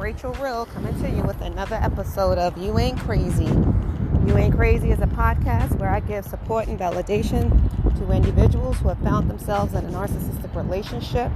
Rachel Real coming to you with another episode of You Ain't Crazy. You Ain't Crazy is a podcast where I give support and validation to individuals who have found themselves in a narcissistic relationship,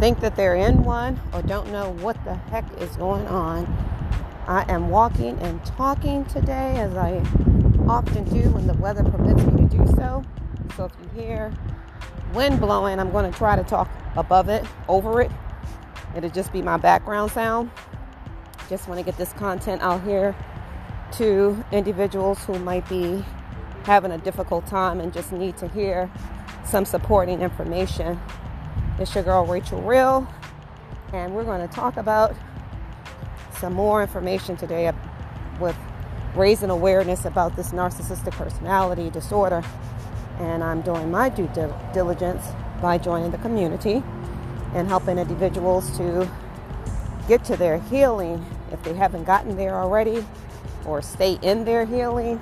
think that they're in one, or don't know what the heck is going on. I am walking and talking today as I often do when the weather permits me to do so. So if you hear wind blowing, I'm going to try to talk above it, over it. It'll just be my background sound. Just want to get this content out here to individuals who might be having a difficult time and just need to hear some supporting information. It's your girl Rachel Real, and we're going to talk about some more information today with raising awareness about this narcissistic personality disorder. And I'm doing my due diligence by joining the community and helping individuals to get to their healing if they haven't gotten there already or stay in their healing.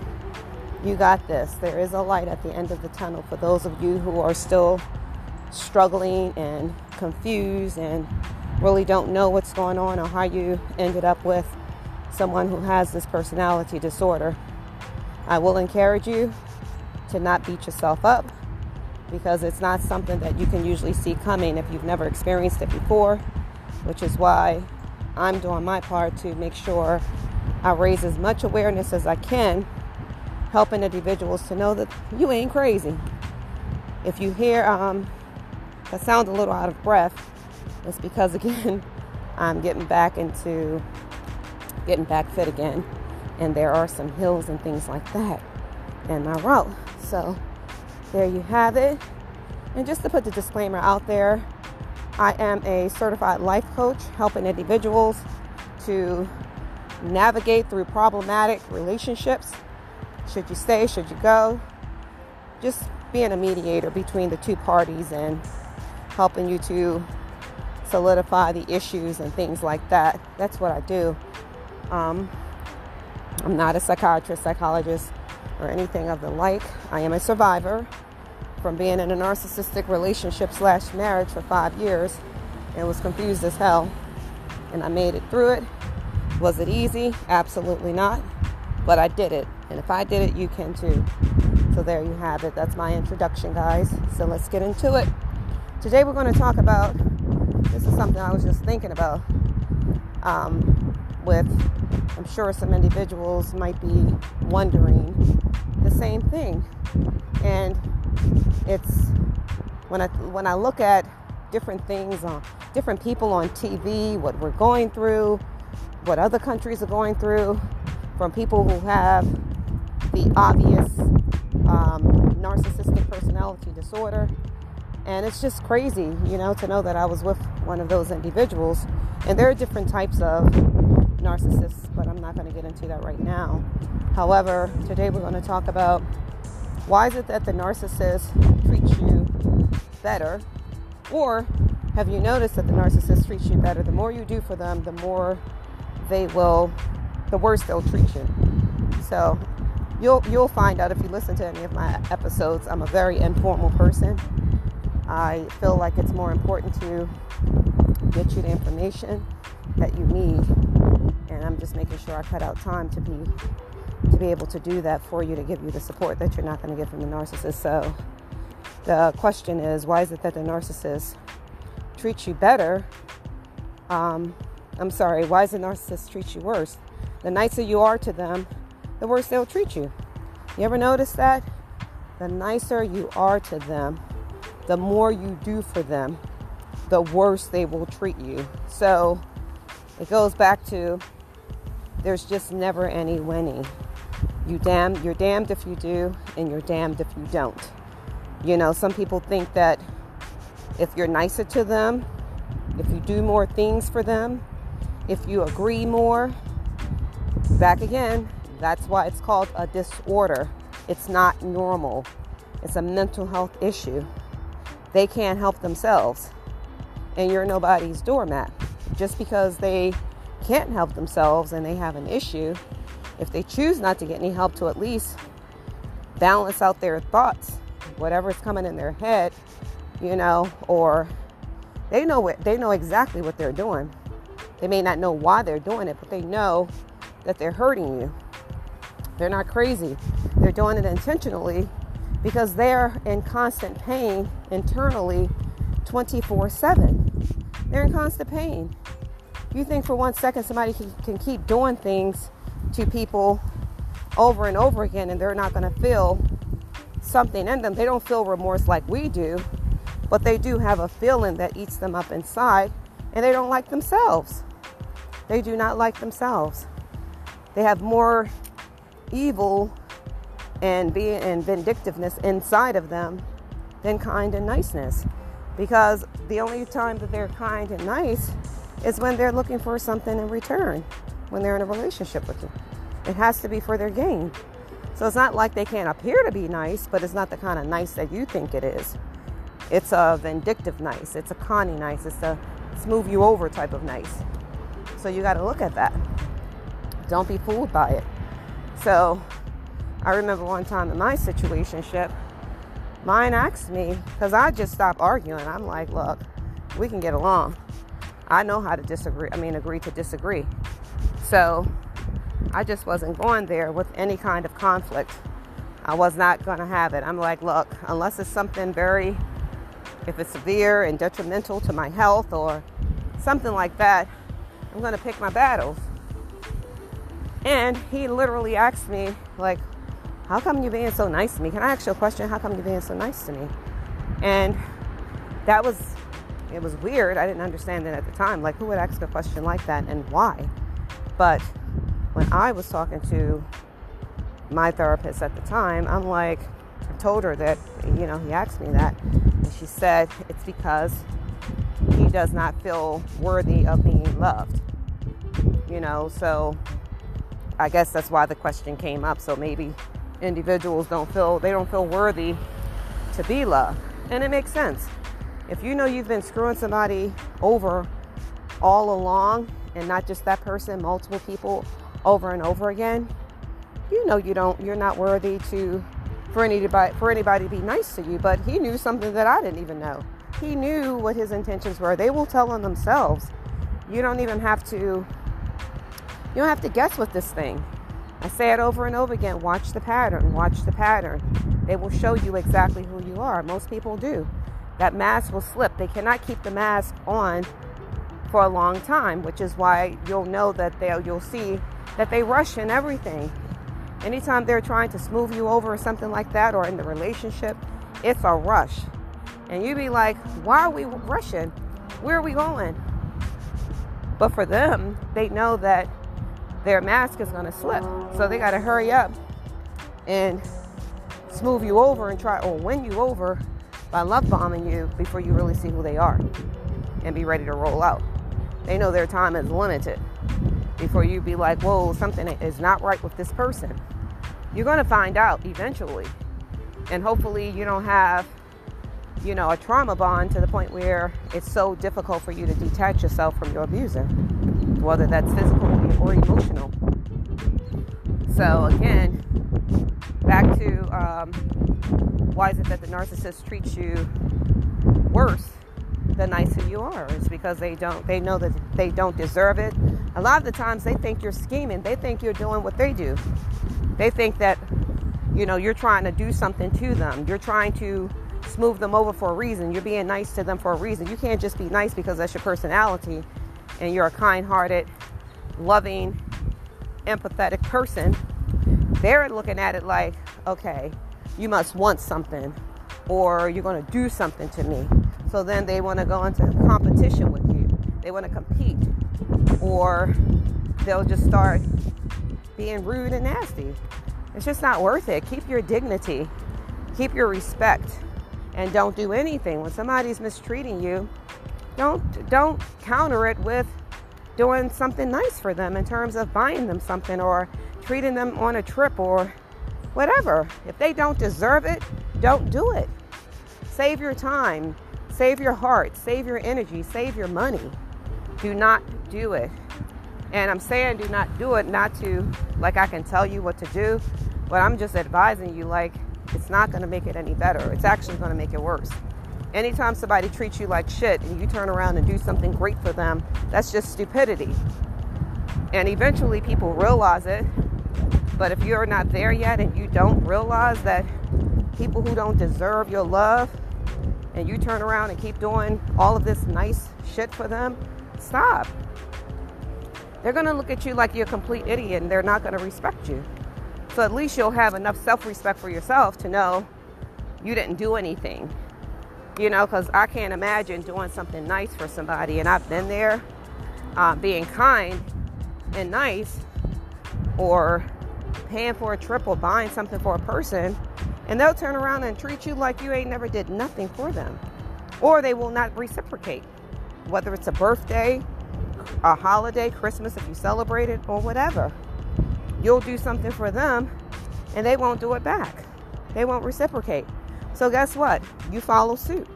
You got this. There is a light at the end of the tunnel for those of you who are still struggling and confused and really don't know what's going on or how you ended up with someone who has this personality disorder. I will encourage you to not beat yourself up because it's not something that you can usually see coming if you've never experienced it before, which is why I'm doing my part to make sure I raise as much awareness as I can, helping individuals to know that you ain't crazy. If you hear, um, I sound a little out of breath, it's because, again, I'm getting back into getting back fit again, and there are some hills and things like that in my route. So, there you have it. And just to put the disclaimer out there, I am a certified life coach helping individuals to navigate through problematic relationships. Should you stay? Should you go? Just being a mediator between the two parties and helping you to solidify the issues and things like that. That's what I do. Um, I'm not a psychiatrist, psychologist, or anything of the like. I am a survivor from being in a narcissistic relationship slash marriage for five years and was confused as hell. And I made it through it. Was it easy? Absolutely not. But I did it. And if I did it, you can too. So there you have it. That's my introduction, guys. So let's get into it. Today we're going to talk about this is something I was just thinking about. Um, with, I'm sure some individuals might be wondering the same thing. And it's when I when I look at different things on different people on TV, what we're going through, what other countries are going through, from people who have the obvious um, narcissistic personality disorder. And it's just crazy, you know, to know that I was with one of those individuals. And there are different types of narcissists, but I'm not going to get into that right now. However, today we're going to talk about why is it that the narcissist treats you better? Or have you noticed that the narcissist treats you better? The more you do for them, the more they will, the worse they'll treat you. So you'll you'll find out if you listen to any of my episodes. I'm a very informal person. I feel like it's more important to get you the information that you need, and I'm just making sure I cut out time to be to be able to do that for you to give you the support that you're not going to get from the narcissist. So the question is, why is it that the narcissist treats you better? Um, I'm sorry, why does the narcissist treat you worse? The nicer you are to them, the worse they'll treat you. You ever notice that? The nicer you are to them, the more you do for them, the worse they will treat you. So it goes back to there's just never any winning. You damn, you're damned if you do, and you're damned if you don't. You know, some people think that if you're nicer to them, if you do more things for them, if you agree more, back again, that's why it's called a disorder. It's not normal. It's a mental health issue. They can't help themselves, and you're nobody's doormat. Just because they can't help themselves and they have an issue if they choose not to get any help to at least balance out their thoughts, whatever's coming in their head, you know, or they know what they know exactly what they're doing. They may not know why they're doing it, but they know that they're hurting you. They're not crazy. They're doing it intentionally because they're in constant pain internally 24 7. They're in constant pain. You think for one second somebody can, can keep doing things to people over and over again and they're not going to feel something in them. They don't feel remorse like we do, but they do have a feeling that eats them up inside and they don't like themselves. They do not like themselves. They have more evil and being and vindictiveness inside of them than kind and niceness. Because the only time that they're kind and nice is when they're looking for something in return, when they're in a relationship with you. It has to be for their gain. So it's not like they can't appear to be nice, but it's not the kind of nice that you think it is. It's a vindictive nice, it's a conny nice, it's a smooth you over type of nice. So you got to look at that. Don't be fooled by it. So I remember one time in my situationship, mine asked me, because I just stopped arguing. I'm like, look, we can get along. I know how to disagree, I mean, agree to disagree. So I just wasn't going there with any kind of conflict. I was not going to have it. I'm like, look, unless it's something very, if it's severe and detrimental to my health or something like that, I'm going to pick my battles. And he literally asked me, like, how come you're being so nice to me? Can I ask you a question? How come you're being so nice to me? And that was, it was weird. I didn't understand it at the time. Like, who would ask a question like that and why? But when I was talking to my therapist at the time, I'm like, I told her that, you know, he asked me that. And she said, it's because he does not feel worthy of being loved. You know, so I guess that's why the question came up. So maybe individuals don't feel they don't feel worthy to be loved. And it makes sense. If you know you've been screwing somebody over all along and not just that person, multiple people over and over again, you know you don't you're not worthy to for anybody for anybody to be nice to you, but he knew something that I didn't even know. He knew what his intentions were. They will tell on themselves. You don't even have to you don't have to guess with this thing. I say it over and over again watch the pattern, watch the pattern. They will show you exactly who you are. Most people do. That mask will slip. They cannot keep the mask on for a long time, which is why you'll know that they you'll see that they rush in everything. Anytime they're trying to smooth you over or something like that, or in the relationship, it's a rush. And you'd be like, why are we rushing? Where are we going? But for them, they know that their mask is going to slip. So they got to hurry up and smooth you over and try or win you over by love bombing you before you really see who they are and be ready to roll out. They know their time is limited before you be like, whoa, something is not right with this person. You're going to find out eventually. And hopefully, you don't have, you know, a trauma bond to the point where it's so difficult for you to detach yourself from your abuser, whether that's physical or emotional. So, again, back to um, why is it that the narcissist treats you worse the nicer you are. It's because they don't they know that they don't deserve it. A lot of the times they think you're scheming. They think you're doing what they do. They think that you know you're trying to do something to them. You're trying to smooth them over for a reason. You're being nice to them for a reason. You can't just be nice because that's your personality and you're a kind-hearted, loving, empathetic person. They're looking at it like, okay, you must want something or you're going to do something to me. So then they want to go into competition with you. They want to compete. Or they'll just start being rude and nasty. It's just not worth it. Keep your dignity, keep your respect, and don't do anything. When somebody's mistreating you, don't don't counter it with doing something nice for them in terms of buying them something or treating them on a trip or whatever. If they don't deserve it, don't do it. Save your time, save your heart, save your energy, save your money. Do not do it. And I'm saying do not do it, not to, like, I can tell you what to do, but I'm just advising you, like, it's not going to make it any better. It's actually going to make it worse. Anytime somebody treats you like shit and you turn around and do something great for them, that's just stupidity. And eventually people realize it. But if you're not there yet and you don't realize that people who don't deserve your love and you turn around and keep doing all of this nice shit for them, stop. They're going to look at you like you're a complete idiot and they're not going to respect you. So at least you'll have enough self respect for yourself to know you didn't do anything. You know, because I can't imagine doing something nice for somebody, and I've been there, uh, being kind and nice, or paying for a trip or buying something for a person, and they'll turn around and treat you like you ain't never did nothing for them, or they will not reciprocate, whether it's a birthday, a holiday, Christmas if you celebrate it, or whatever. You'll do something for them, and they won't do it back. They won't reciprocate. So guess what? You follow suit.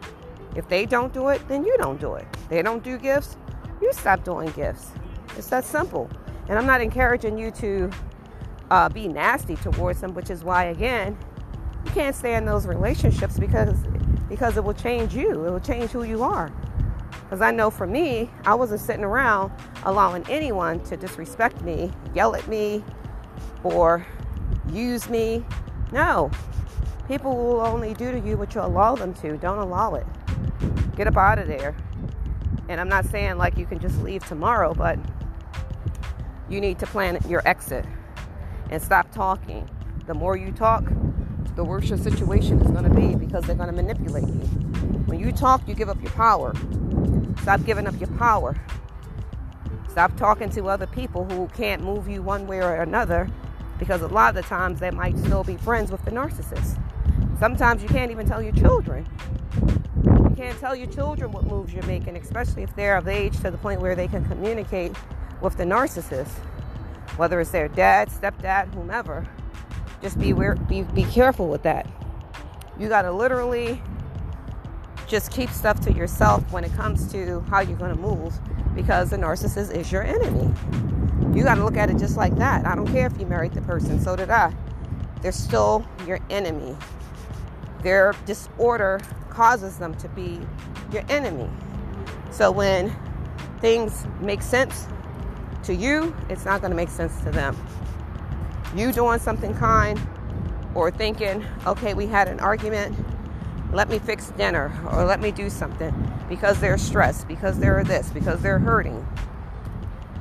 If they don't do it, then you don't do it. They don't do gifts, you stop doing gifts. It's that simple. And I'm not encouraging you to uh, be nasty towards them, which is why, again, you can't stay in those relationships because because it will change you. It will change who you are. Because I know for me, I wasn't sitting around allowing anyone to disrespect me, yell at me, or use me. No, People will only do to you what you allow them to. Don't allow it. Get up out of there. And I'm not saying like you can just leave tomorrow, but you need to plan your exit and stop talking. The more you talk, the worse your situation is going to be because they're going to manipulate you. When you talk, you give up your power. Stop giving up your power. Stop talking to other people who can't move you one way or another because a lot of the times they might still be friends with the narcissist. Sometimes you can't even tell your children. You can't tell your children what moves you're making, especially if they're of age to the point where they can communicate with the narcissist, whether it's their dad, stepdad, whomever. Just be be be careful with that. You got to literally just keep stuff to yourself when it comes to how you're going to move because the narcissist is your enemy. You got to look at it just like that. I don't care if you married the person, so did I. They're still your enemy. Their disorder causes them to be your enemy. So when things make sense to you, it's not going to make sense to them. You doing something kind or thinking, okay, we had an argument, let me fix dinner or let me do something because they're stressed, because they're this, because they're hurting.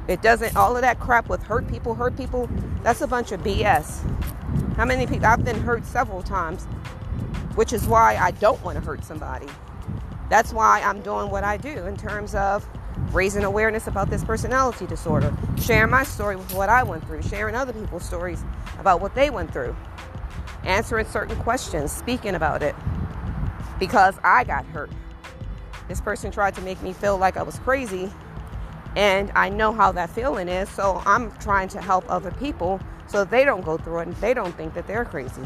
It doesn't, all of that crap with hurt people, hurt people, that's a bunch of BS. How many people, I've been hurt several times which is why I don't want to hurt somebody. That's why I'm doing what I do in terms of raising awareness about this personality disorder, sharing my story with what I went through, sharing other people's stories about what they went through, answering certain questions, speaking about it because I got hurt. This person tried to make me feel like I was crazy, and I know how that feeling is, so I'm trying to help other people so they don't go through it and they don't think that they're crazy.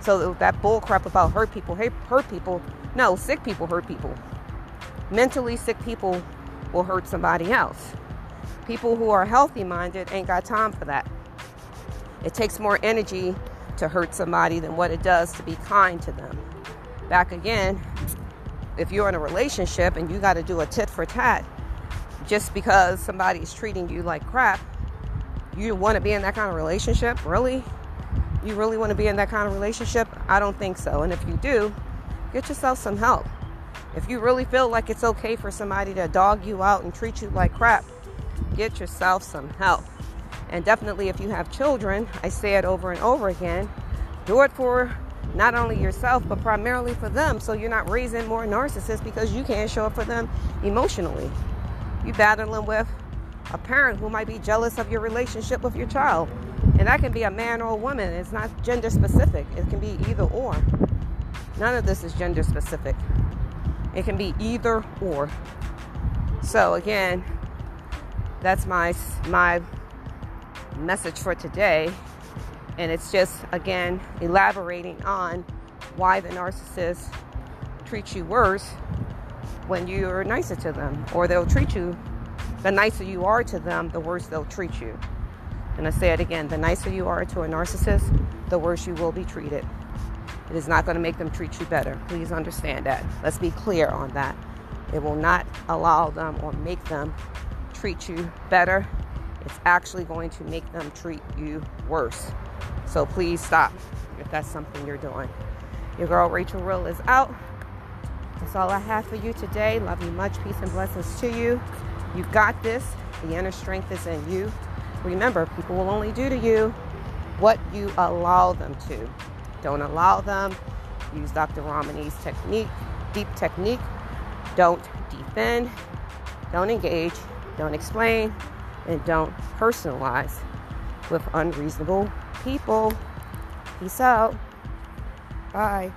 So that bull crap about hurt people, hurt people. No, sick people hurt people. Mentally sick people will hurt somebody else. People who are healthy minded ain't got time for that. It takes more energy to hurt somebody than what it does to be kind to them. Back again, if you're in a relationship and you got to do a tit for tat just because somebody's treating you like crap, you want to be in that kind of relationship? Really? you really want to be in that kind of relationship? I don't think so. And if you do, get yourself some help. If you really feel like it's okay for somebody to dog you out and treat you like crap, get yourself some help. And definitely, if you have children, I say it over and over again do it for not only yourself, but primarily for them. So you're not raising more narcissists because you can't show up for them emotionally. You're battling with a parent who might be jealous of your relationship with your child and that can be a man or a woman. It's not gender specific. It can be either or. None of this is gender specific. It can be either or. So again, that's my my message for today. And it's just again elaborating on why the narcissist treats you worse when you're nicer to them, or they'll treat you the nicer you are to them, the worse they'll treat you. And I say it again the nicer you are to a narcissist, the worse you will be treated. It is not going to make them treat you better. Please understand that. Let's be clear on that. It will not allow them or make them treat you better. It's actually going to make them treat you worse. So please stop if that's something you're doing. Your girl Rachel Real is out. That's all I have for you today. Love you much. Peace and blessings to you. You got this. The inner strength is in you. Remember, people will only do to you what you allow them to. Don't allow them. Use Dr. Ramani's technique, deep technique. Don't defend. Don't engage. Don't explain. And don't personalize with unreasonable people. Peace out. Bye.